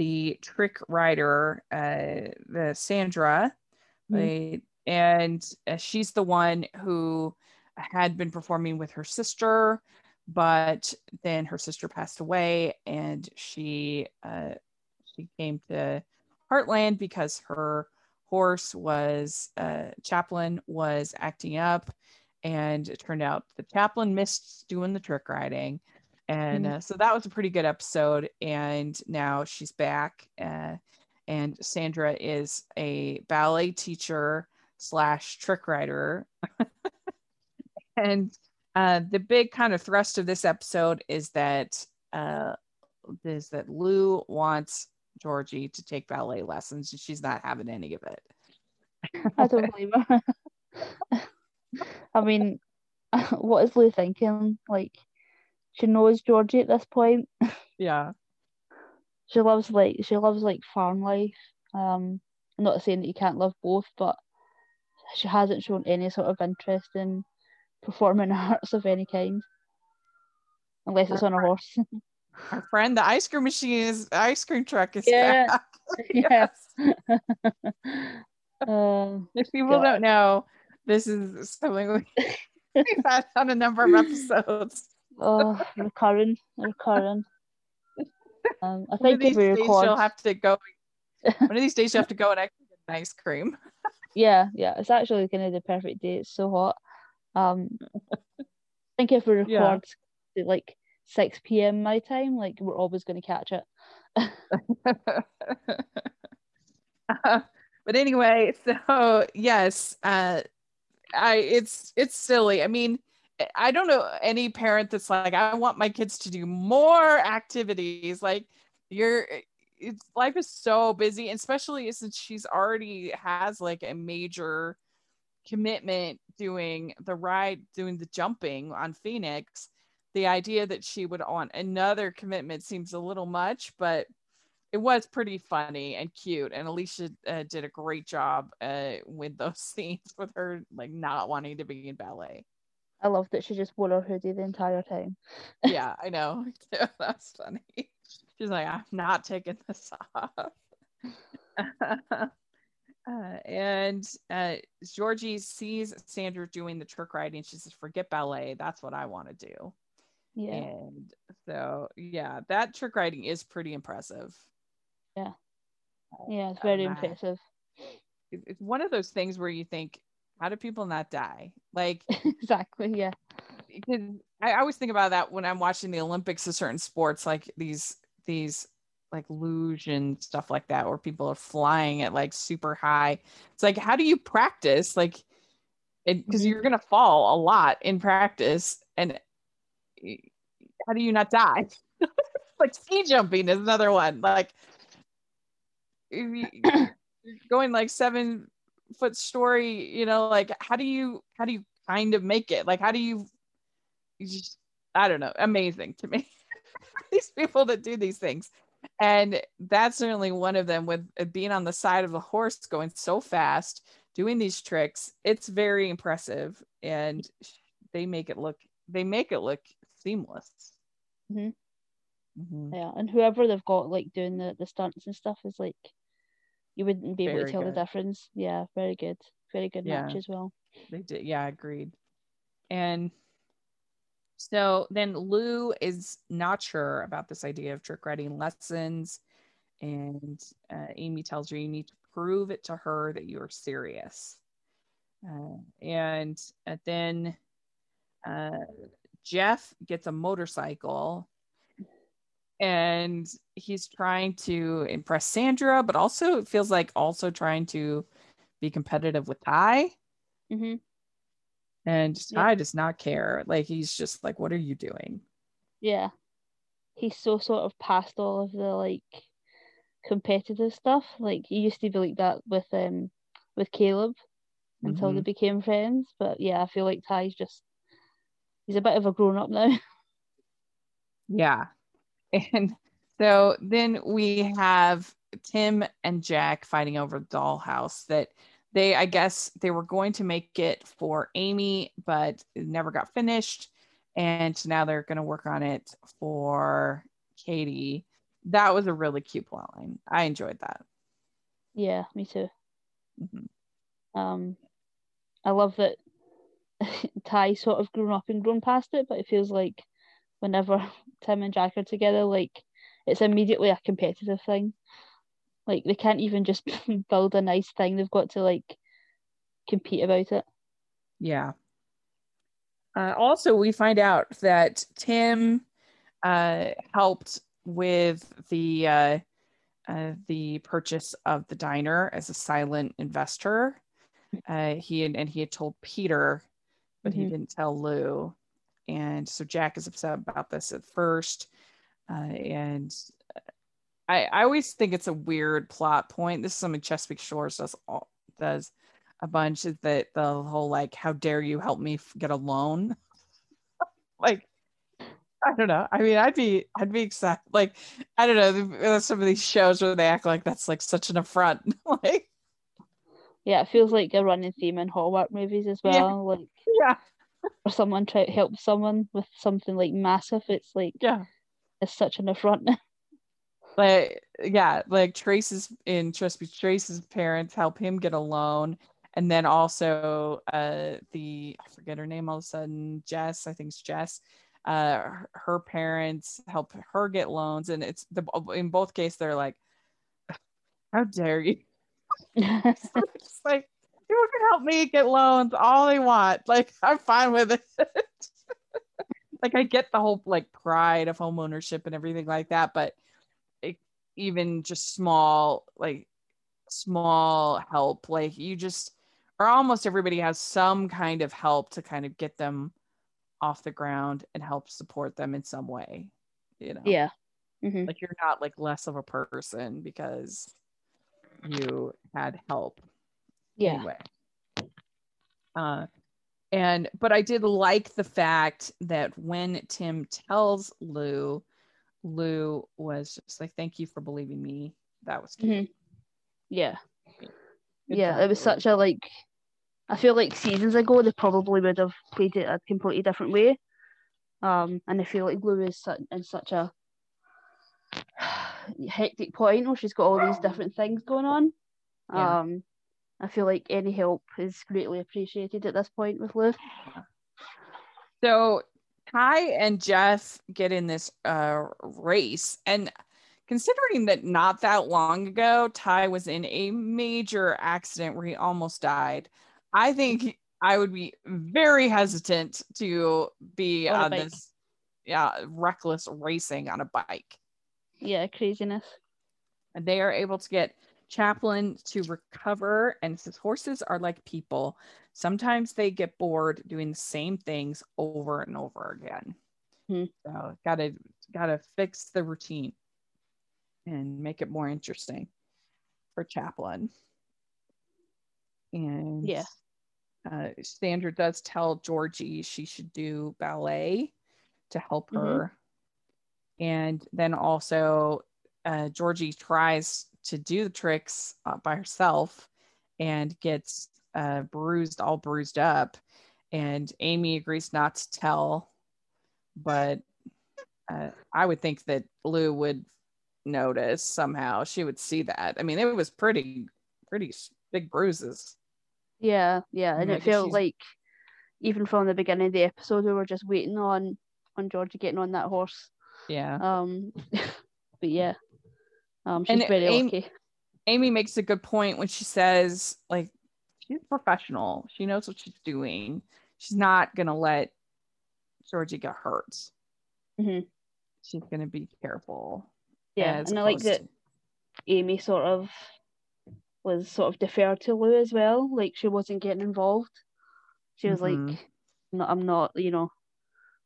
the trick rider, uh, the Sandra.
Mhm.
uh, and uh, she's the one who had been performing with her sister but then her sister passed away and she uh, she came to heartland because her horse was uh, Chaplin was acting up and it turned out the Chaplin missed doing the trick riding and
Mhm.
uh, so that was a pretty good episode and now she's back uh, and sandra is a ballet teacher slash trick rider <laughs> and uh, the big kind of thrust of this episode is that uh, is that Lou wants Georgie to take ballet lessons, and she's not having any of it.
I don't believe her. <laughs> I mean, <laughs> what is Lou thinking? Like, she knows Georgie at this point.
Yeah, <laughs>
She loves like she loves like farm life. Um, I'm not saying that you can't love both, but she hasn't shown any sort of interest in performing <laughs> arts of any kind, unless it's on a horse.
our friend, the ice cream machine is ice cream truck is
Yeah.
back. <laughs> Yes.
uh,
If people
God.
don't know, this is something we, we've had on a number of episodes.
Oh, recurring, recurring. <laughs> Um, I think if we record,
you'll have to go. <laughs> One of these days you have to go and actually get an ice cream.
yeah, yeah, it's actually kind of the perfect day. It's so hot. Um, I think if we record
Yeah.
like 6 p.m. my time, like we're always going to catch it.
uh, <laughs> but anyway, so yes, uh, I it's it's silly. I mean, I don't know any parent that's like, I want my kids to do more activities. Like you're it's life is so busy, especially since she's already has like a major commitment doing the ride, doing the jumping on Phoenix. The idea that she would want another commitment seems a little much, but it was pretty funny and cute. And Alisha uh, did a great job uh, with those <laughs> scenes with her like not wanting to be in ballet.
I love that she just wore her hoodie the entire time.
yeah, I <laughs> know. <laughs> That's funny. She's like, I'm not taking this <laughs> off. uh, and uh, Georgie sees Sandra doing the trick riding. She says, forget ballet. That's what I want to do.
Yeah.
And so, yeah, that trick riding is pretty impressive.
Yeah. Yeah, it's very um, impressive.
It's one of those things where you think, how do people not die? Like, <laughs>
exactly. Yeah.
I always think about that when I'm watching the Olympics of certain sports, like these these like luge and stuff like that where people are flying at like super high it's like how do you practice like because mm-hmm. you're gonna fall a lot in practice and how do you not die <laughs> like ski jumping is another one like <clears throat> going like seven foot story you know like how do you how do you kind of make it like how do you, you just i don't know amazing to me <laughs> these people that do these things. And that's certainly one of them with being on the side of a horse going so fast, doing these tricks. It's very impressive and they make it look they make it look seamless.
Mm-hmm. Mm-hmm. Yeah, and whoever they've got like doing the, the stunts and stuff is like you wouldn't be able very to tell good. the difference. Yeah, very good. Very good yeah. match as well.
They did, yeah, agreed. And so then Lou is not sure about this idea of trick riding lessons. And uh, Amy tells her you need to prove it to her that you're serious. Uh, and uh, then uh, Jeff gets a motorcycle and he's trying to impress Sandra, but also it feels like also trying to be competitive with Ty.
Mm-hmm
and yeah. does not care. Like he's just like, "What are you doing?"
Yeah, he's so sort of past all of the like competitive stuff. Like he used to be like that with um with Caleb until mm-hmm. they became friends. But yeah, I feel like Ty's just he's a bit of a grown up now. <laughs>
yeah, and so then we have Tim and Jack fighting over the dollhouse that they i guess they were going to make it for amy but it never got finished. And now they're going to work on it for katie. That was a really cute plot line. I enjoyed that.
Yeah me too. Mm-hmm. um i love that <laughs> Ty sort of grown up and grown past it but it feels like whenever tim and jack are together like it's immediately a competitive thing like they can't even just <laughs> build a nice thing. They've got to like compete about it.
Yeah. Uh, also, we find out that Tim uh, helped with the uh, uh, the purchase of the diner as a silent investor. Uh, he and, and he had told Peter, but mm-hmm. he didn't tell Lou. And so Jack is upset about this at first, uh, and I, I always think it's a weird plot point. This is something Chesapeake Shores does all, does a bunch. Is that the whole like, how dare you help me get a loan? <laughs> like, I don't know. I mean, I'd be I'd be excited. Like, I don't know. Some of these shows where they act like that's like such an affront. <laughs> like,
yeah, it feels like a running theme in Hallmark movies as well. Yeah. Like,
yeah,
or someone try to help someone with something like massive. It's like,
yeah,
it's such an affront. <laughs>
like yeah like trace's in Chesapeake trace's parents help him get a loan and then also uh the i forget her name all of a sudden jess i think it's jess uh her parents help her get loans and it's the in both cases they're like how dare you <laughs> <laughs> it's like people can help me get loans all they want like i'm fine with it <laughs> like I get the whole like pride of home ownership and everything like that, but it, even just small like small help, like you just or almost everybody has some kind of help to kind of get them off the ground and help support them in some way. You know,
Yeah. hmm
like you're not like less of a person because you had help
Yeah.
anyway. Uh, and but I did like the fact that when Tim tells Lou, Lou was just like, "Thank you for believing me." That was cute.
Mhm. Yeah.
Good
yeah.
job,
It was such a like. I feel like seasons ago they probably would have played it a completely different way. Um, and I feel like Lou is su- in such a <sighs> hectic point where she's got all these different things going on.
Yeah.
Um, I feel like any help is greatly appreciated at this point with Lou.
So Ty and Jeff get in this uh, race, and considering that not that long ago, Ty was in a major accident where he almost died, I think I would be very hesitant to be
On
on, this, yeah, reckless racing on a bike.
Yeah, craziness.
And they are able to get Chaplin to recover, and his horses are like people. Sometimes they get bored doing the same things over and over again.
Hmm.
So gotta gotta fix the routine and make it more interesting for Chaplin. And
Yeah.
uh, Sandra does tell Georgie she should do ballet to help
Mhm.
her. And then also, uh, Georgie tries to do the tricks uh, by herself and gets uh, bruised, all bruised up. And Amy agrees not to tell, but uh, I would think that Lou would notice somehow. She would see that. I mean, it was pretty, pretty big bruises.
Yeah, yeah, and it felt
she's-
like even from the beginning of the episode, we were just waiting on on Georgia getting on that horse.
Yeah.
Um, <laughs> but yeah, um, she's
And
very
Amy-. Amy makes a good point when she says, like, she's professional. She knows what she's doing. She's not gonna let Georgie get hurt.
Mhm.
She's gonna be careful.
Yeah, and I like that
to-
Amy sort of was sort of deferred to Lou as well. Like she wasn't getting involved. She was
Mhm.
like, "No, I'm not. You know,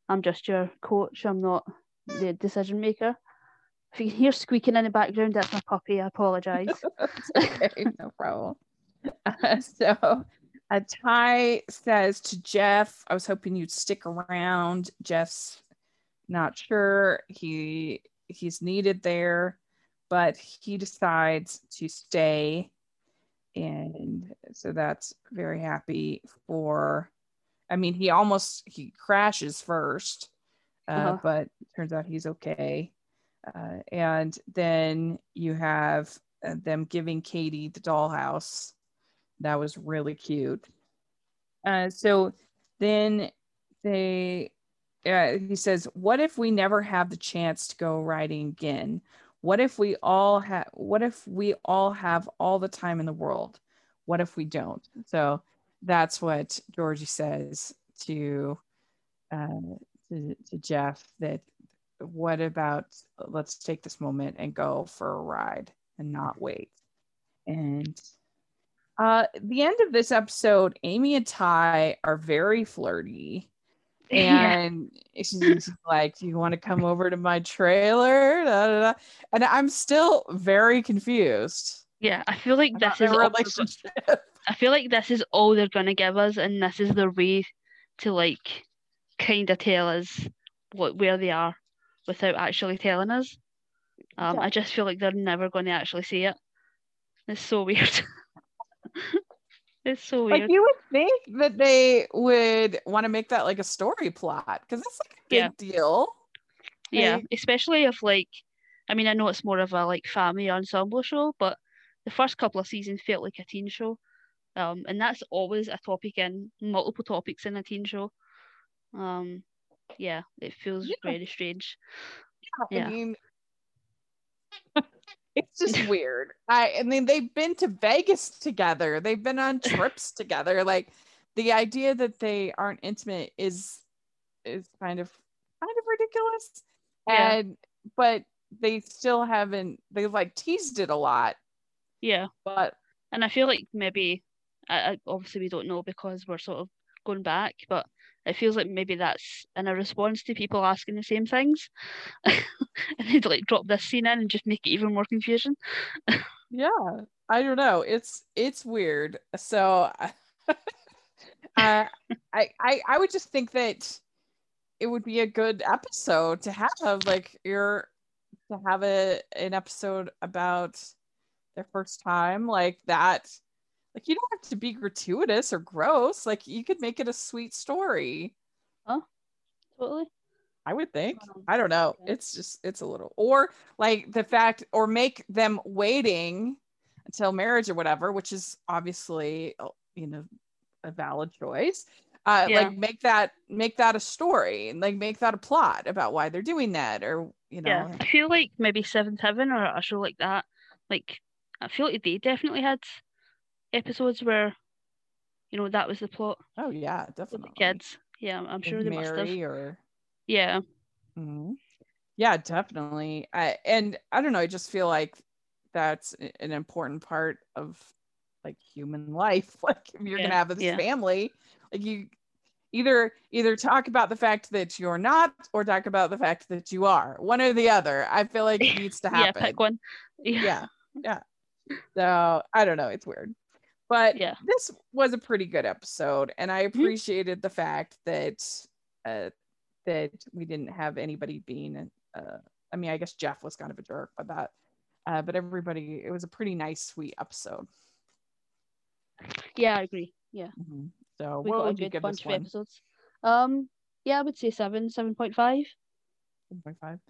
I'm just your coach. I'm not the decision maker." If you can hear squeaking in the background, that's my puppy. I apologize. <laughs>
Okay, no problem. Uh, <laughs> so uh, Ty says to Jeff, I was hoping you'd stick around. Jeff's not sure. He he's needed there, but he decides to stay. And so that's very happy for I mean, he almost he crashes first, uh,
Uh-huh.
but turns out he's okay. Uh, and then you have uh, them giving Katie the dollhouse. That was really cute. Uh, so then they, uh, he says, "What if we never have the chance to go riding again? What if we all have? What if we all have all the time in the world? What if we don't?" So that's what Georgie says to uh, to, to Jeff. That what about let's take this moment and go for a ride and not wait. And uh the end of this episode, Amy and Ty are very flirty. <laughs>
Yeah.
And she's like, you want to come over to my trailer? Da, da, da. And I'm still very confused.
Yeah, I feel like this is all,
relationship.
I feel like this is all they're gonna give us, and this is their way to like kind of tell us what where they are without actually telling us. Um, I just feel like they're never going to actually see it. It's so <laughs> weird. it's so weird.
Like you would think that they would want to make that like a story plot because it's like a big
Yeah.
deal.
yeah,
like-
especially if like, I mean, I know it's more of a like family ensemble show, but the first couple of seasons felt like a teen show. Um, and that's always a topic in multiple topics in a teen show. Um, yeah, it feels
Yeah.
very strange.
I
Yeah.
mean, <laughs> it's just <laughs> weird. I, I mean, they've been to Vegas together. They've been on <laughs> trips together. Like the idea that they aren't intimate is is kind of kind of ridiculous.
Yeah.
And but they still haven't They've like teased it a lot,
Yeah.
but
And I feel like maybe, I, I, obviously we don't know because we're sort of going back, but it feels like maybe that's in a response to people asking the same things. <laughs> and they'd like drop this scene in and just make it even more confusing.
yeah, I don't know. It's it's weird. So <laughs> uh, I I I would just think that it would be a good episode to have like your to have a an episode about their first time like that. Like you don't have to be gratuitous or gross. Like you could make it a sweet story. Huh?
Totally.
I would think. I don't know. It's just it's a little or like the fact or make them waiting until marriage or whatever, which is obviously uh, you know a valid choice. Uh,
Yeah.
like make that make that a story and like make that a plot about why they're doing that or you know
Yeah. I feel like maybe Seventh Heaven or a show like that, like, I feel like they definitely had episodes where, you know, that was the plot
oh yeah definitely
the kids. Yeah, I'm sure they must have.
Mary or
Yeah.
Mhm. Yeah, definitely. I, and I don't know. I just feel like that's an important part of like human <laughs> life. Like if you're
Yeah,
gonna have this
yeah.
family, like you either either talk about the fact that you're not, or talk about the fact that you are. One or the other. I feel like it <laughs> needs to happen Yeah,
pick one. <laughs> Yeah.
Yeah, yeah. So I don't know. It's weird. But
Yeah.
this was a pretty good episode, and I
Mm-hmm.
appreciated the fact that uh, that we didn't have anybody being. Uh, I mean, I guess Jeff was kind of a jerk, but that. Uh, but everybody, it was a pretty nice, sweet episode.
Yeah, I agree. Yeah.
Mhm. So
We
what
got a
would you
good
give
bunch
this
of episodes. Um, yeah, I would say seven, seven point five.
1.5.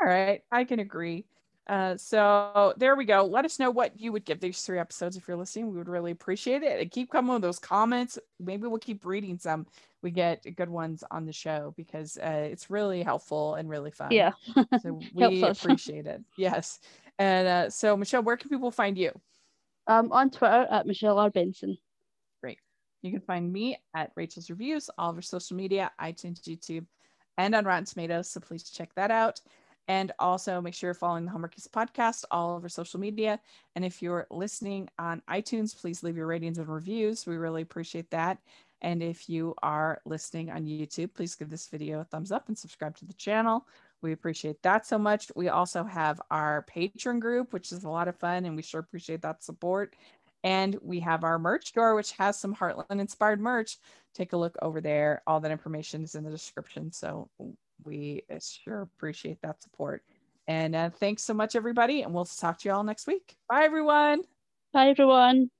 All right, I can agree. Uh, so there we go. Let us know what you would give these three episodes if you're listening. We would really appreciate it. And keep coming with those comments. Maybe we'll keep reading some. We get good ones on the show because uh, it's really helpful and really fun.
Yeah.
So <laughs> we appreciate it. Yes. And uh, so Michelle, where can people find you?
Um, on Twitter at Michelle R Benson. Great.
You can find me at Rachel's Reviews, all of our social media, iTunes, YouTube, and on Rotten Tomatoes. So please check that out. And also make sure you're following the Hallmarkies podcast, all over social media. And if you're listening on iTunes, please leave your ratings and reviews. We really appreciate that. And if you are listening on YouTube, please give this video a thumbs up and subscribe to the channel. We appreciate that so much. We also have our Patreon group, which is a lot of fun, and we sure appreciate that support. And we have our merch store, which has some Heartland inspired merch. Take a look over there. All that information is in the description. So we sure appreciate that support. And uh, thanks so much, everybody. And we'll talk to you all next week. Bye, everyone.
Bye everyone.